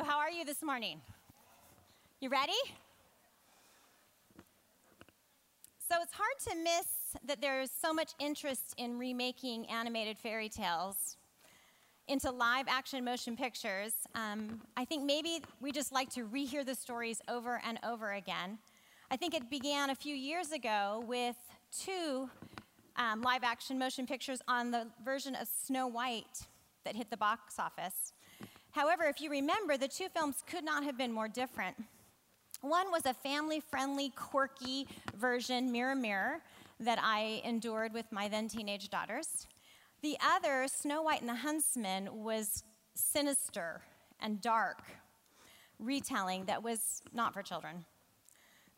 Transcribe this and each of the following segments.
So, how are you this morning? You ready? So, it's hard to miss that there's so much interest in remaking animated fairy tales into live action motion pictures. Um, I think maybe we just like to rehear the stories over and over again. I think it began a few years ago with two um, live action motion pictures on the version of Snow White that hit the box office. However, if you remember, the two films could not have been more different. One was a family friendly, quirky version, Mirror Mirror, that I endured with my then teenage daughters. The other, Snow White and the Huntsman, was sinister and dark retelling that was not for children.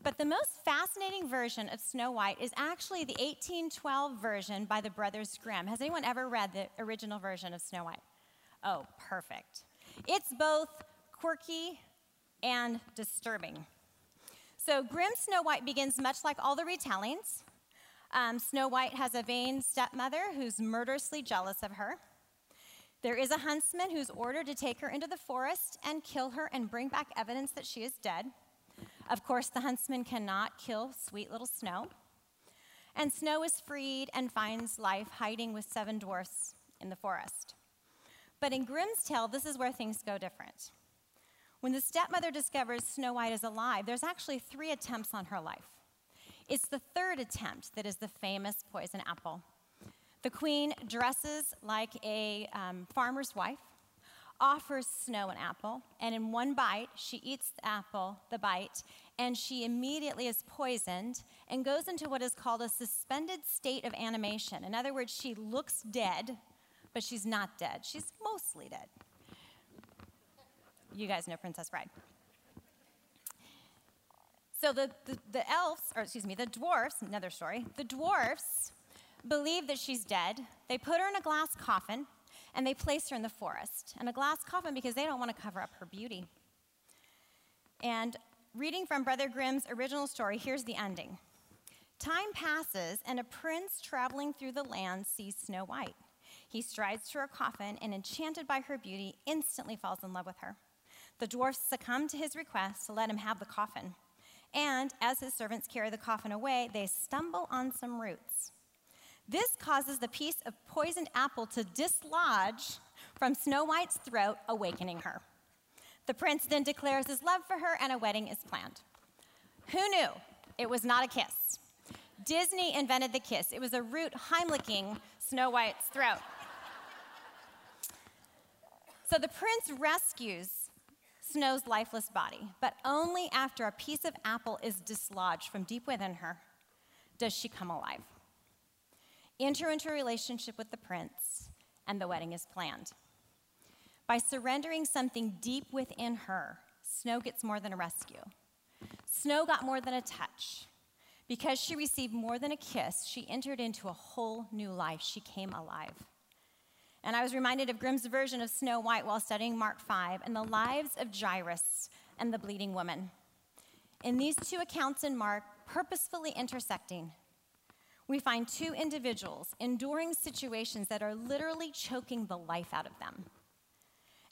But the most fascinating version of Snow White is actually the 1812 version by the Brothers Grimm. Has anyone ever read the original version of Snow White? Oh, perfect. It's both quirky and disturbing. So, Grimm's Snow White begins much like all the retellings. Um, Snow White has a vain stepmother who's murderously jealous of her. There is a huntsman who's ordered to take her into the forest and kill her and bring back evidence that she is dead. Of course, the huntsman cannot kill sweet little Snow. And Snow is freed and finds life hiding with seven dwarfs in the forest. But in Grimm's tale, this is where things go different. When the stepmother discovers Snow White is alive, there's actually three attempts on her life. It's the third attempt that is the famous poison apple. The queen dresses like a um, farmer's wife, offers Snow an apple, and in one bite, she eats the apple, the bite, and she immediately is poisoned and goes into what is called a suspended state of animation. In other words, she looks dead but she's not dead. She's mostly dead. You guys know Princess Bride. So the, the, the elves, or excuse me, the dwarfs, another story, the dwarfs believe that she's dead. They put her in a glass coffin and they place her in the forest. And a glass coffin because they don't want to cover up her beauty. And reading from Brother Grimm's original story, here's the ending. Time passes, and a prince traveling through the land sees Snow White. He strides to her coffin and, enchanted by her beauty, instantly falls in love with her. The dwarfs succumb to his request to let him have the coffin. And as his servants carry the coffin away, they stumble on some roots. This causes the piece of poisoned apple to dislodge from Snow White's throat, awakening her. The prince then declares his love for her, and a wedding is planned. Who knew? It was not a kiss. Disney invented the kiss. It was a root Heimlicking Snow White's throat. So the prince rescues Snow's lifeless body, but only after a piece of apple is dislodged from deep within her does she come alive. Enter into a relationship with the prince, and the wedding is planned. By surrendering something deep within her, Snow gets more than a rescue. Snow got more than a touch. Because she received more than a kiss, she entered into a whole new life. She came alive. And I was reminded of Grimm's version of Snow White while studying Mark 5 and the lives of Jairus and the bleeding woman. In these two accounts in Mark, purposefully intersecting, we find two individuals enduring situations that are literally choking the life out of them.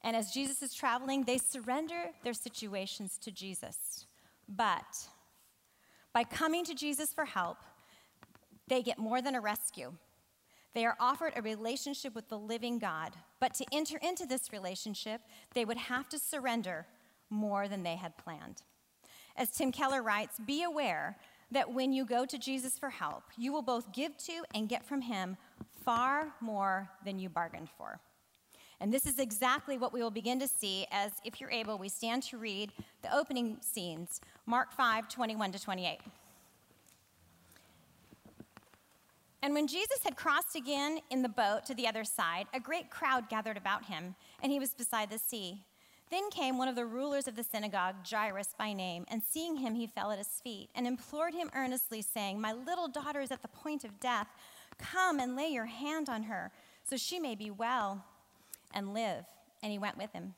And as Jesus is traveling, they surrender their situations to Jesus. But by coming to Jesus for help, they get more than a rescue. They are offered a relationship with the living God, but to enter into this relationship, they would have to surrender more than they had planned. As Tim Keller writes, be aware that when you go to Jesus for help, you will both give to and get from him far more than you bargained for. And this is exactly what we will begin to see as, if you're able, we stand to read the opening scenes, Mark 5 21 to 28. And when Jesus had crossed again in the boat to the other side, a great crowd gathered about him, and he was beside the sea. Then came one of the rulers of the synagogue, Jairus by name, and seeing him, he fell at his feet and implored him earnestly, saying, My little daughter is at the point of death. Come and lay your hand on her, so she may be well and live. And he went with him.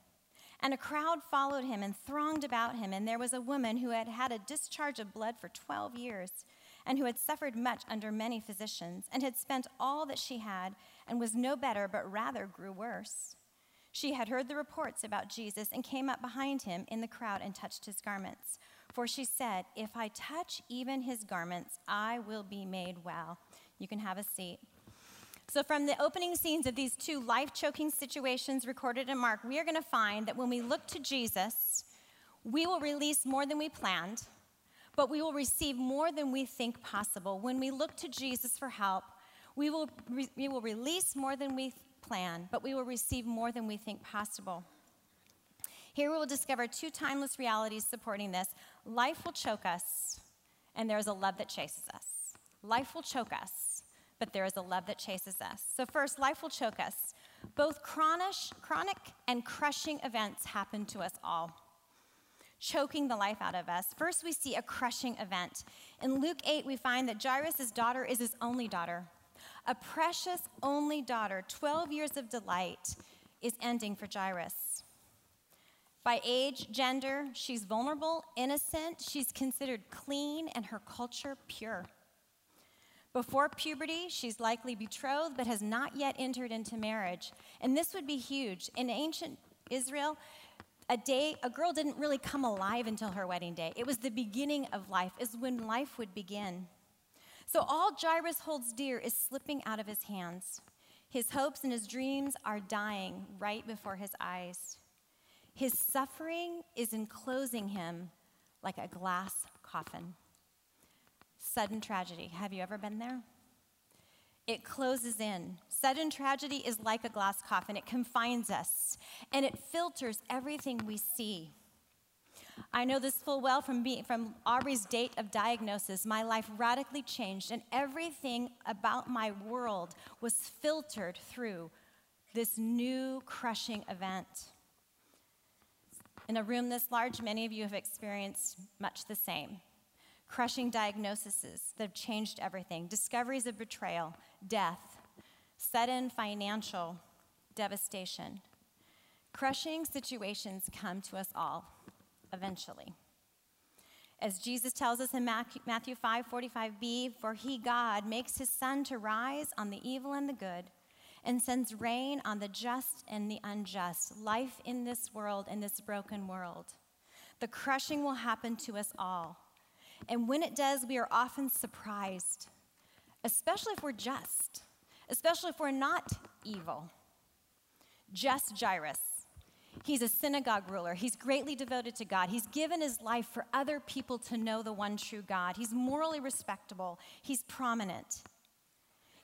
And a crowd followed him and thronged about him, and there was a woman who had had a discharge of blood for 12 years and who had suffered much under many physicians, and had spent all that she had, and was no better, but rather grew worse. She had heard the reports about Jesus and came up behind him in the crowd and touched his garments. For she said, If I touch even his garments, I will be made well. You can have a seat. So, from the opening scenes of these two life choking situations recorded in Mark, we are going to find that when we look to Jesus, we will release more than we planned, but we will receive more than we think possible. When we look to Jesus for help, we will, re- we will release more than we plan, but we will receive more than we think possible. Here we will discover two timeless realities supporting this. Life will choke us, and there is a love that chases us. Life will choke us, but there is a love that chases us. So, first, life will choke us. Both chronic, chronic and crushing events happen to us all, choking the life out of us. First, we see a crushing event. In Luke 8, we find that Jairus' daughter is his only daughter. A precious only daughter, 12 years of delight, is ending for Jairus. By age, gender, she's vulnerable, innocent, she's considered clean, and her culture pure. Before puberty, she's likely betrothed but has not yet entered into marriage. And this would be huge. In ancient Israel, a day a girl didn't really come alive until her wedding day. It was the beginning of life, is when life would begin. So all Jairus holds dear is slipping out of his hands. His hopes and his dreams are dying right before his eyes. His suffering is enclosing him like a glass coffin. Sudden tragedy. Have you ever been there? It closes in. Sudden tragedy is like a glass coffin, it confines us and it filters everything we see. I know this full well from, being, from Aubrey's date of diagnosis. My life radically changed, and everything about my world was filtered through this new crushing event. In a room this large, many of you have experienced much the same. Crushing diagnoses that have changed everything, discoveries of betrayal, death, sudden financial devastation. Crushing situations come to us all eventually. As Jesus tells us in Matthew 5 45b, for he, God, makes his sun to rise on the evil and the good, and sends rain on the just and the unjust, life in this world, in this broken world. The crushing will happen to us all. And when it does, we are often surprised, especially if we're just, especially if we're not evil. Just Jairus He's a synagogue ruler. He's greatly devoted to God. He's given his life for other people to know the one true God. He's morally respectable. He's prominent.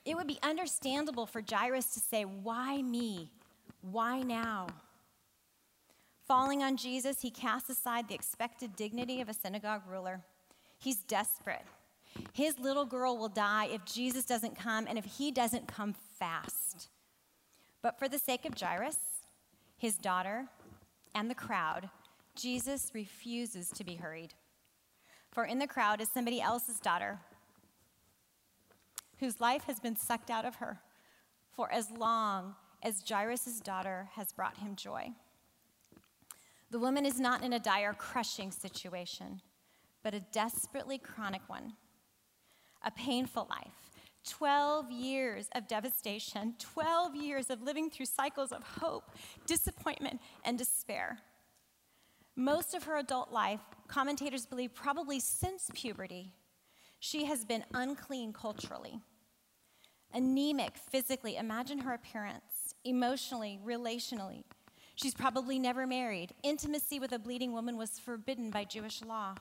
It would be understandable for Jairus to say, Why me? Why now? Falling on Jesus, he casts aside the expected dignity of a synagogue ruler. He's desperate. His little girl will die if Jesus doesn't come and if he doesn't come fast. But for the sake of Jairus, his daughter, and the crowd, Jesus refuses to be hurried. For in the crowd is somebody else's daughter whose life has been sucked out of her for as long as Jairus' daughter has brought him joy. The woman is not in a dire, crushing situation, but a desperately chronic one, a painful life 12 years of devastation, 12 years of living through cycles of hope, disappointment, and despair. Most of her adult life, commentators believe probably since puberty, she has been unclean culturally, anemic physically. Imagine her appearance, emotionally, relationally. She's probably never married. Intimacy with a bleeding woman was forbidden by Jewish law.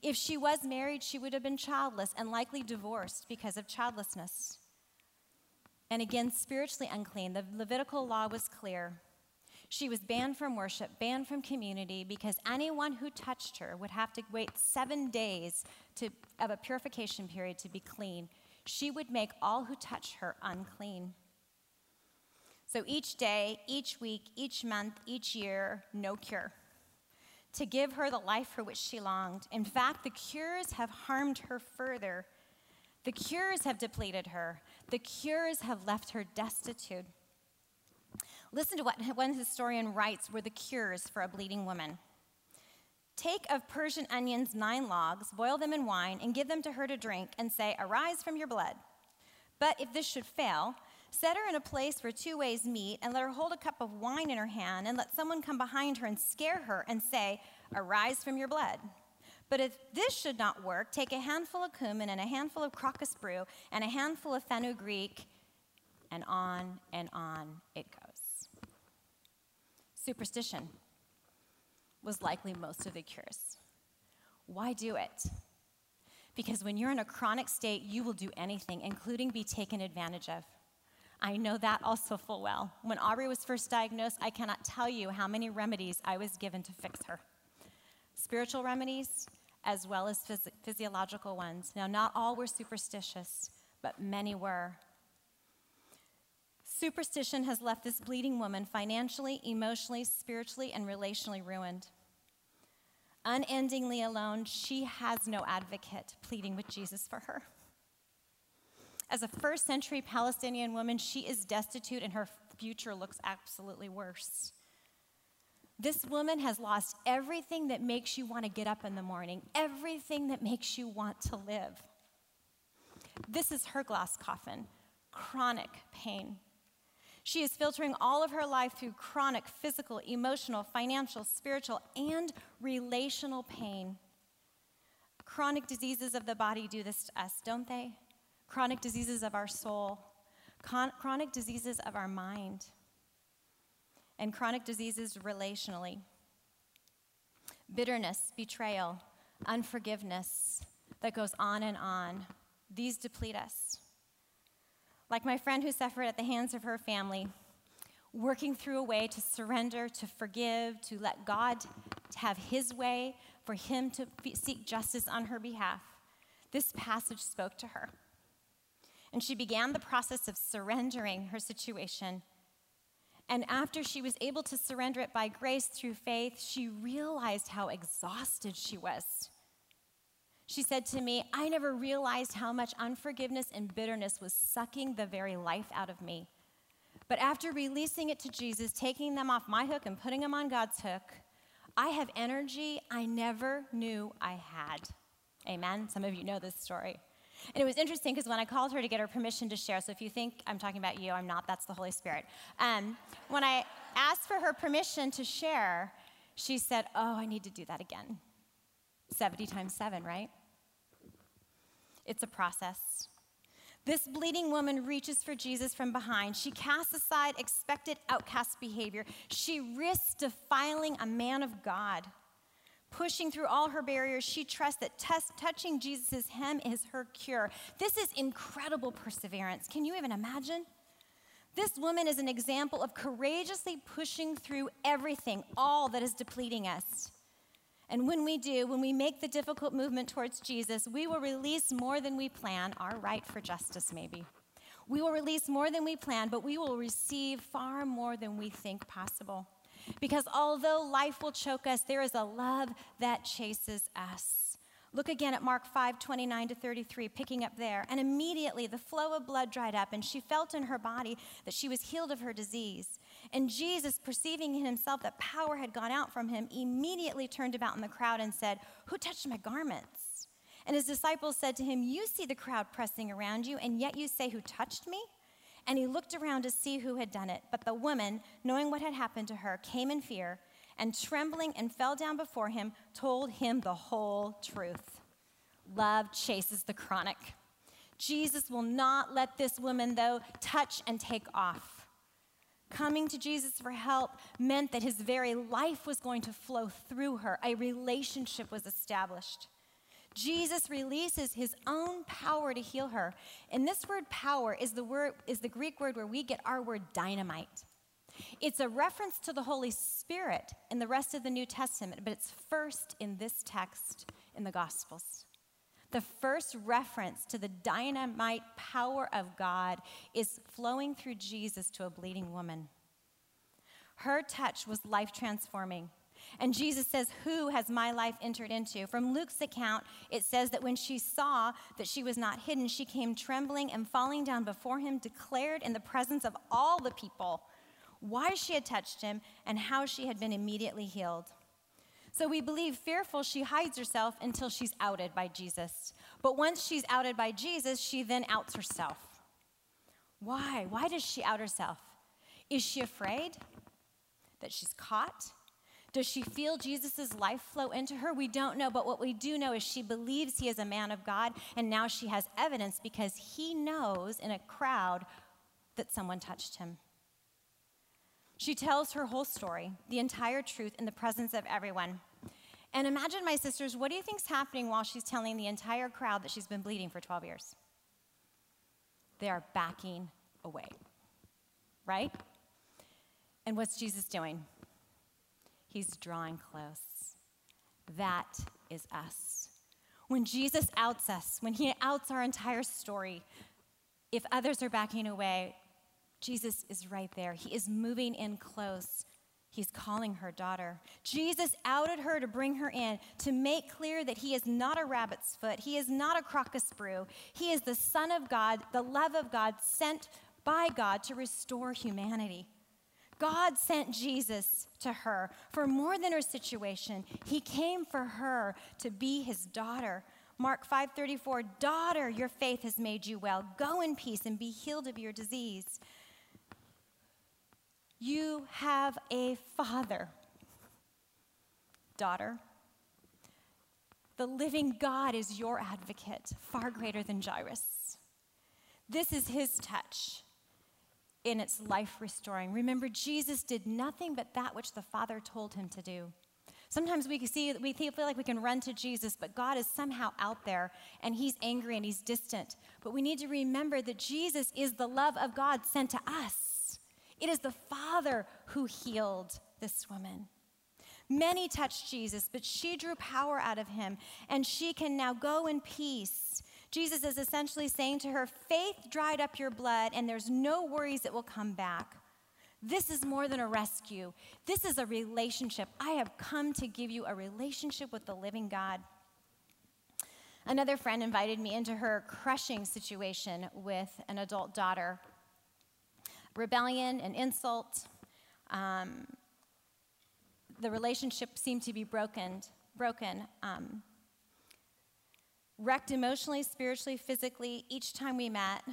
If she was married, she would have been childless and likely divorced because of childlessness. And again, spiritually unclean. The Levitical law was clear. She was banned from worship, banned from community, because anyone who touched her would have to wait seven days to, of a purification period to be clean. She would make all who touch her unclean. So each day, each week, each month, each year, no cure to give her the life for which she longed. In fact, the cures have harmed her further. The cures have depleted her. The cures have left her destitute. Listen to what one historian writes were the cures for a bleeding woman. Take of Persian onions nine logs, boil them in wine, and give them to her to drink, and say, Arise from your blood. But if this should fail, Set her in a place where two ways meet, and let her hold a cup of wine in her hand, and let someone come behind her and scare her and say, Arise from your blood. But if this should not work, take a handful of cumin and a handful of crocus brew and a handful of fenugreek, and on and on it goes. Superstition was likely most of the cures. Why do it? Because when you're in a chronic state, you will do anything, including be taken advantage of. I know that also full well. When Aubrey was first diagnosed, I cannot tell you how many remedies I was given to fix her spiritual remedies as well as phys- physiological ones. Now, not all were superstitious, but many were. Superstition has left this bleeding woman financially, emotionally, spiritually, and relationally ruined. Unendingly alone, she has no advocate pleading with Jesus for her. As a first century Palestinian woman, she is destitute and her future looks absolutely worse. This woman has lost everything that makes you want to get up in the morning, everything that makes you want to live. This is her glass coffin chronic pain. She is filtering all of her life through chronic physical, emotional, financial, spiritual, and relational pain. Chronic diseases of the body do this to us, don't they? Chronic diseases of our soul, con- chronic diseases of our mind, and chronic diseases relationally. Bitterness, betrayal, unforgiveness that goes on and on. These deplete us. Like my friend who suffered at the hands of her family, working through a way to surrender, to forgive, to let God have His way, for Him to seek justice on her behalf. This passage spoke to her and she began the process of surrendering her situation. And after she was able to surrender it by grace through faith, she realized how exhausted she was. She said to me, I never realized how much unforgiveness and bitterness was sucking the very life out of me. But after releasing it to Jesus, taking them off my hook and putting them on God's hook, I have energy I never knew I had. Amen. Some of you know this story. And it was interesting because when I called her to get her permission to share, so if you think I'm talking about you, I'm not, that's the Holy Spirit. Um, when I asked for her permission to share, she said, Oh, I need to do that again. 70 times 7, right? It's a process. This bleeding woman reaches for Jesus from behind. She casts aside expected outcast behavior. She risks defiling a man of God. Pushing through all her barriers, she trusts that t- touching Jesus' hem is her cure. This is incredible perseverance. Can you even imagine? This woman is an example of courageously pushing through everything, all that is depleting us. And when we do, when we make the difficult movement towards Jesus, we will release more than we plan, our right for justice, maybe. We will release more than we plan, but we will receive far more than we think possible. Because although life will choke us, there is a love that chases us. Look again at Mark 5 29 to 33, picking up there. And immediately the flow of blood dried up, and she felt in her body that she was healed of her disease. And Jesus, perceiving in himself that power had gone out from him, immediately turned about in the crowd and said, Who touched my garments? And his disciples said to him, You see the crowd pressing around you, and yet you say, Who touched me? And he looked around to see who had done it. But the woman, knowing what had happened to her, came in fear and trembling and fell down before him, told him the whole truth. Love chases the chronic. Jesus will not let this woman, though, touch and take off. Coming to Jesus for help meant that his very life was going to flow through her, a relationship was established. Jesus releases his own power to heal her. And this word power is the word is the Greek word where we get our word dynamite. It's a reference to the Holy Spirit in the rest of the New Testament, but it's first in this text in the Gospels. The first reference to the dynamite power of God is flowing through Jesus to a bleeding woman. Her touch was life transforming. And Jesus says, Who has my life entered into? From Luke's account, it says that when she saw that she was not hidden, she came trembling and falling down before him, declared in the presence of all the people why she had touched him and how she had been immediately healed. So we believe fearful, she hides herself until she's outed by Jesus. But once she's outed by Jesus, she then outs herself. Why? Why does she out herself? Is she afraid that she's caught? Does she feel Jesus' life flow into her? We don't know, but what we do know is she believes he is a man of God, and now she has evidence because he knows in a crowd that someone touched him. She tells her whole story, the entire truth, in the presence of everyone. And imagine, my sisters, what do you think's happening while she's telling the entire crowd that she's been bleeding for 12 years? They are backing away, right? And what's Jesus doing? He's drawing close. That is us. When Jesus outs us, when he outs our entire story, if others are backing away, Jesus is right there. He is moving in close. He's calling her daughter. Jesus outed her to bring her in, to make clear that he is not a rabbit's foot. He is not a crocus brew. He is the Son of God, the love of God, sent by God to restore humanity. God sent Jesus to her for more than her situation. He came for her to be his daughter. Mark 5:34, "Daughter, your faith has made you well. Go in peace and be healed of your disease." You have a father. Daughter, the living God is your advocate, far greater than Jairus. This is his touch in its life restoring. Remember, Jesus did nothing but that which the Father told him to do. Sometimes we see we feel like we can run to Jesus, but God is somehow out there and he's angry and he's distant. But we need to remember that Jesus is the love of God sent to us. It is the Father who healed this woman. Many touched Jesus, but she drew power out of him, and she can now go in peace Jesus is essentially saying to her, Faith dried up your blood, and there's no worries it will come back. This is more than a rescue. This is a relationship. I have come to give you a relationship with the living God. Another friend invited me into her crushing situation with an adult daughter. Rebellion and insult. Um, the relationship seemed to be broken. Broken. Um, Wrecked emotionally, spiritually, physically, each time we met,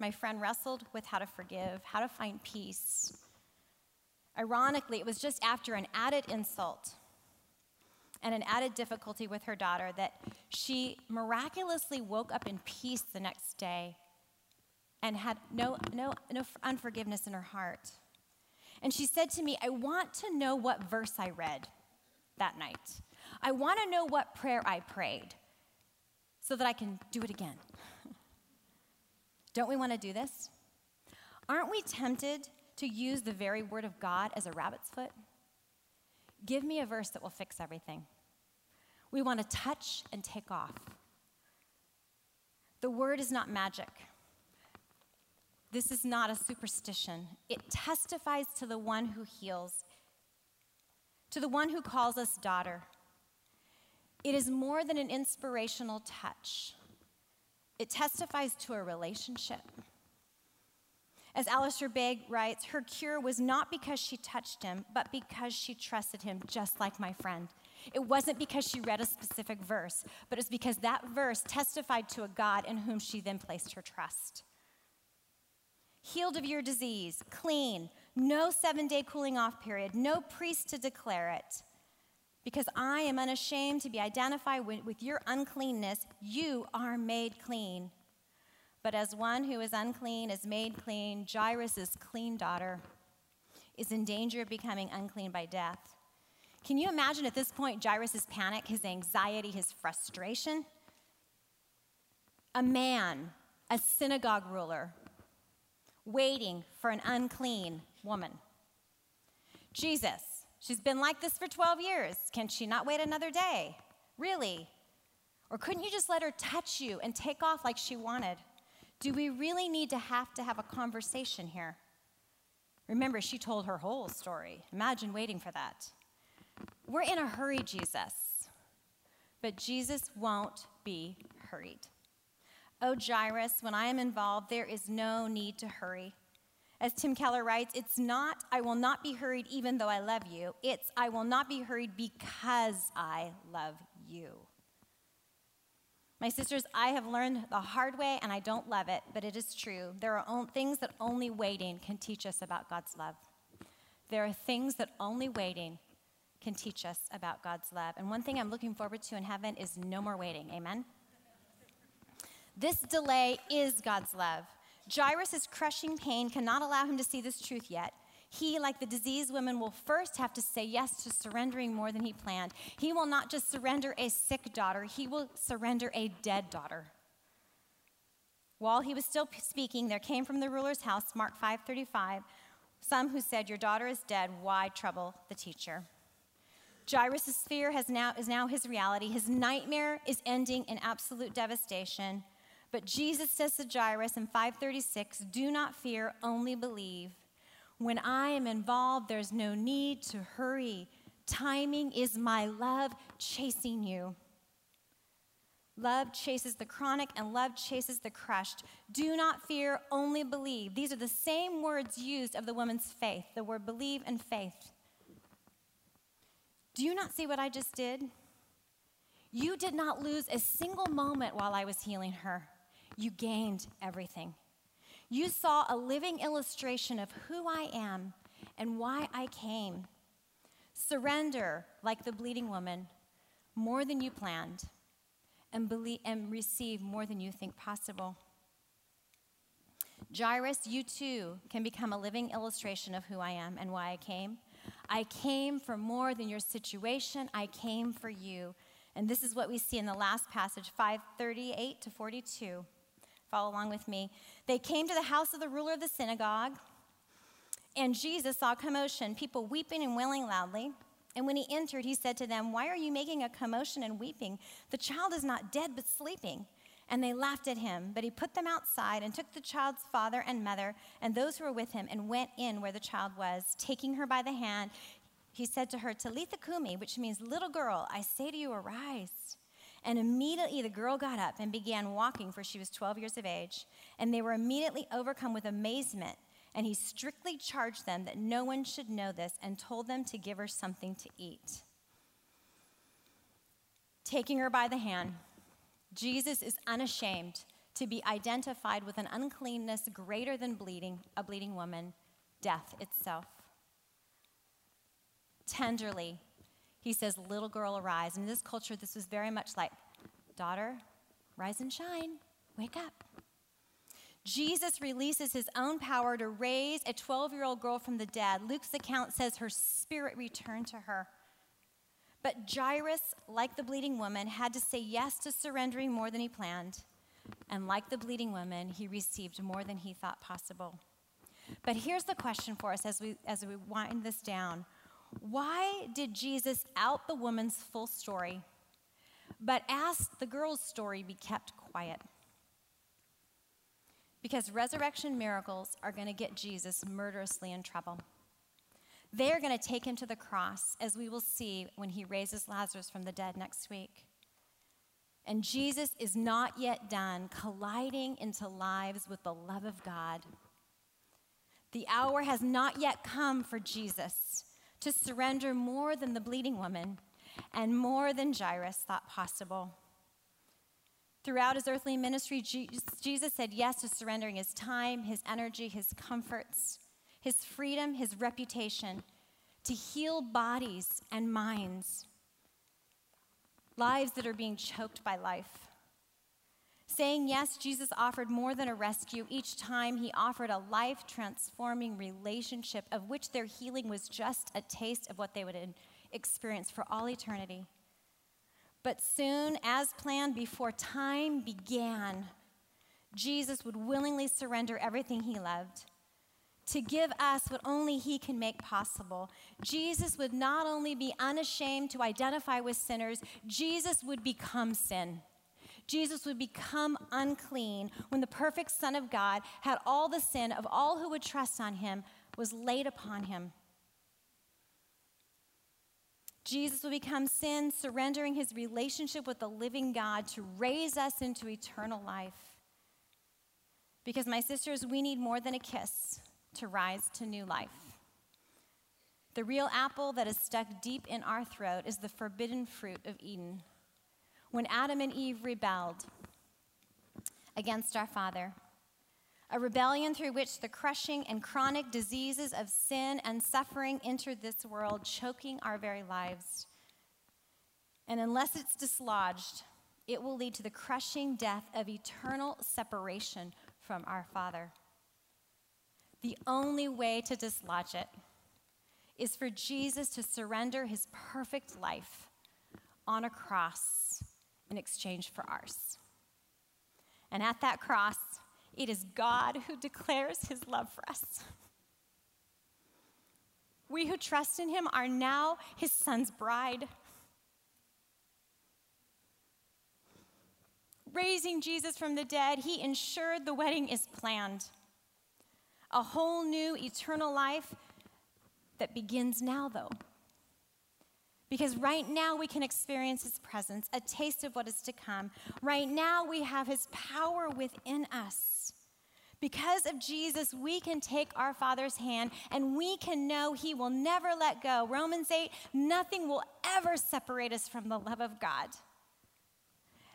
my friend wrestled with how to forgive, how to find peace. Ironically, it was just after an added insult and an added difficulty with her daughter that she miraculously woke up in peace the next day and had no, no, no unforgiveness in her heart. And she said to me, I want to know what verse I read that night. I want to know what prayer I prayed so that I can do it again. Don't we want to do this? Aren't we tempted to use the very word of God as a rabbit's foot? Give me a verse that will fix everything. We want to touch and take off. The word is not magic. This is not a superstition. It testifies to the one who heals, to the one who calls us daughter, it is more than an inspirational touch, it testifies to a relationship. As Alistair Begg writes, her cure was not because she touched him, but because she trusted him, just like my friend. It wasn't because she read a specific verse, but it's because that verse testified to a God in whom she then placed her trust. Healed of your disease, clean, no seven day cooling off period, no priest to declare it because I am unashamed to be identified with, with, your uncleanness, you are made clean. But as one who is unclean is made clean, Jairus' clean daughter is in danger of becoming unclean by death. Can you imagine at this point Jairus' panic, his anxiety, his frustration? A man, a synagogue ruler, waiting for an unclean woman. Jesus, She's been like this for 12 years. Can she not wait another day? Really? Or couldn't you just let her touch you and take off like she wanted? Do we really need to have to have a conversation here? Remember, she told her whole story. Imagine waiting for that. We're in a hurry, Jesus. But Jesus won't be hurried. Oh, Jairus, when I am involved, there is no need to hurry. As Tim Keller writes, it's not, I will not be hurried even though I love you. It's, I will not be hurried because I love you. My sisters, I have learned the hard way and I don't love it, but it is true. There are things that only waiting can teach us about God's love. There are things that only waiting can teach us about God's love. And one thing I'm looking forward to in heaven is no more waiting. Amen? This delay is God's love. Jairus' crushing pain cannot allow him to see this truth yet. He, like the diseased woman, will first have to say yes to surrendering more than he planned. He will not just surrender a sick daughter, he will surrender a dead daughter. While he was still speaking, there came from the ruler's house, Mark 5:35, some who said, "Your daughter is dead. Why trouble the teacher?" Jairus' fear has now, is now his reality. His nightmare is ending in absolute devastation. But Jesus says to Jairus in 536, Do not fear, only believe. When I am involved, there's no need to hurry. Timing is my love chasing you. Love chases the chronic and love chases the crushed. Do not fear, only believe. These are the same words used of the woman's faith the word believe and faith. Do you not see what I just did? You did not lose a single moment while I was healing her. You gained everything. You saw a living illustration of who I am and why I came. Surrender like the bleeding woman more than you planned and, believe, and receive more than you think possible. Jairus, you too can become a living illustration of who I am and why I came. I came for more than your situation, I came for you. And this is what we see in the last passage, 538 to 42. Follow along with me. They came to the house of the ruler of the synagogue, and Jesus saw commotion, people weeping and wailing loudly. And when he entered, he said to them, Why are you making a commotion and weeping? The child is not dead, but sleeping. And they laughed at him. But he put them outside and took the child's father and mother and those who were with him and went in where the child was. Taking her by the hand, he said to her, Talitha Kumi, which means, Little girl, I say to you, arise. And immediately the girl got up and began walking, for she was 12 years of age. And they were immediately overcome with amazement. And he strictly charged them that no one should know this and told them to give her something to eat. Taking her by the hand, Jesus is unashamed to be identified with an uncleanness greater than bleeding, a bleeding woman, death itself. Tenderly, he says, Little girl, arise. And In this culture, this was very much like, Daughter, rise and shine, wake up. Jesus releases his own power to raise a 12 year old girl from the dead. Luke's account says her spirit returned to her. But Jairus, like the bleeding woman, had to say yes to surrendering more than he planned. And like the bleeding woman, he received more than he thought possible. But here's the question for us as we, as we wind this down why did Jesus out the woman's full story, but ask the girl's story be kept quiet? Because resurrection miracles are going to get Jesus murderously in trouble. They are going to take him to the cross, as we will see when he raises Lazarus from the dead next week. And Jesus is not yet done colliding into lives with the love of God. The hour has not yet come for Jesus to surrender more than the bleeding woman and more than Jairus thought possible. Throughout his earthly ministry, Jesus said yes to surrendering his time, his energy, his comforts, his freedom, his reputation to heal bodies and minds, lives that are being choked by life. Saying yes, Jesus offered more than a rescue. Each time he offered a life transforming relationship of which their healing was just a taste of what they would experience for all eternity. But soon, as planned before time began, Jesus would willingly surrender everything he loved to give us what only he can make possible. Jesus would not only be unashamed to identify with sinners, Jesus would become sin. Jesus would become unclean when the perfect Son of God had all the sin of all who would trust on him was laid upon him. Jesus would become sin, surrendering his relationship with the living God to raise us into eternal life. Because, my sisters, we need more than a kiss to rise to new life. The real apple that is stuck deep in our throat is the forbidden fruit of Eden. When Adam and Eve rebelled against our Father. A rebellion through which the crushing and chronic diseases of sin and suffering entered this world, choking our very lives. And unless it's dislodged, it will lead to the crushing death of eternal separation from our Father. The only way to dislodge it is for Jesus to surrender his perfect life on a cross in exchange for ours. And at that cross, it is God who declares his love for us. We who trust in him are now his son's bride. Raising Jesus from the dead, he ensured the wedding is planned. A whole new eternal life that begins now, though. Because right now we can experience His presence, a taste of what is to come. Right now we have His power within us. Because of Jesus, we can take our Father's hand and we can know He will never let go. Romans 8 nothing will ever separate us from the love of God.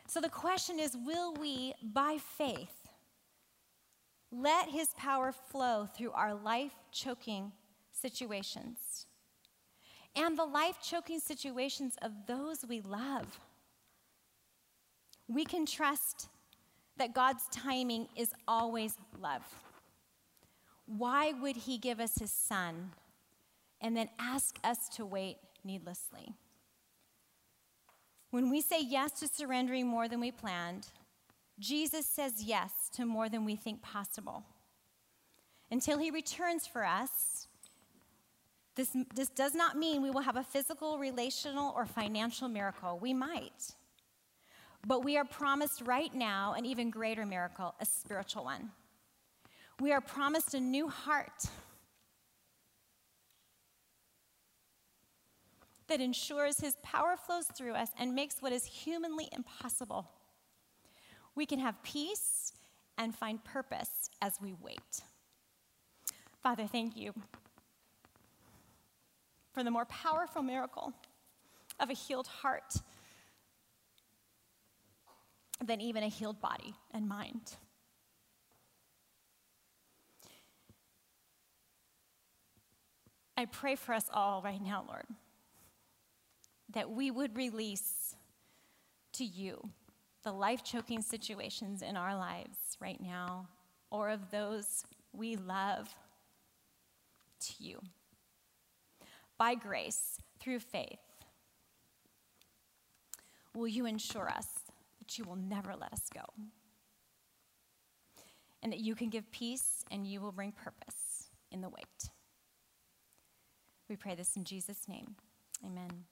So the question is will we, by faith, let His power flow through our life choking situations? And the life choking situations of those we love. We can trust that God's timing is always love. Why would He give us His Son and then ask us to wait needlessly? When we say yes to surrendering more than we planned, Jesus says yes to more than we think possible. Until He returns for us, this, this does not mean we will have a physical, relational, or financial miracle. We might. But we are promised right now an even greater miracle, a spiritual one. We are promised a new heart that ensures his power flows through us and makes what is humanly impossible. We can have peace and find purpose as we wait. Father, thank you for the more powerful miracle of a healed heart than even a healed body and mind. I pray for us all right now, Lord, that we would release to you the life choking situations in our lives right now or of those we love to you by grace through faith, will you ensure us that you will never let us go? And that you can give peace and you will bring purpose in the wait. We pray this in Jesus' name. Amen.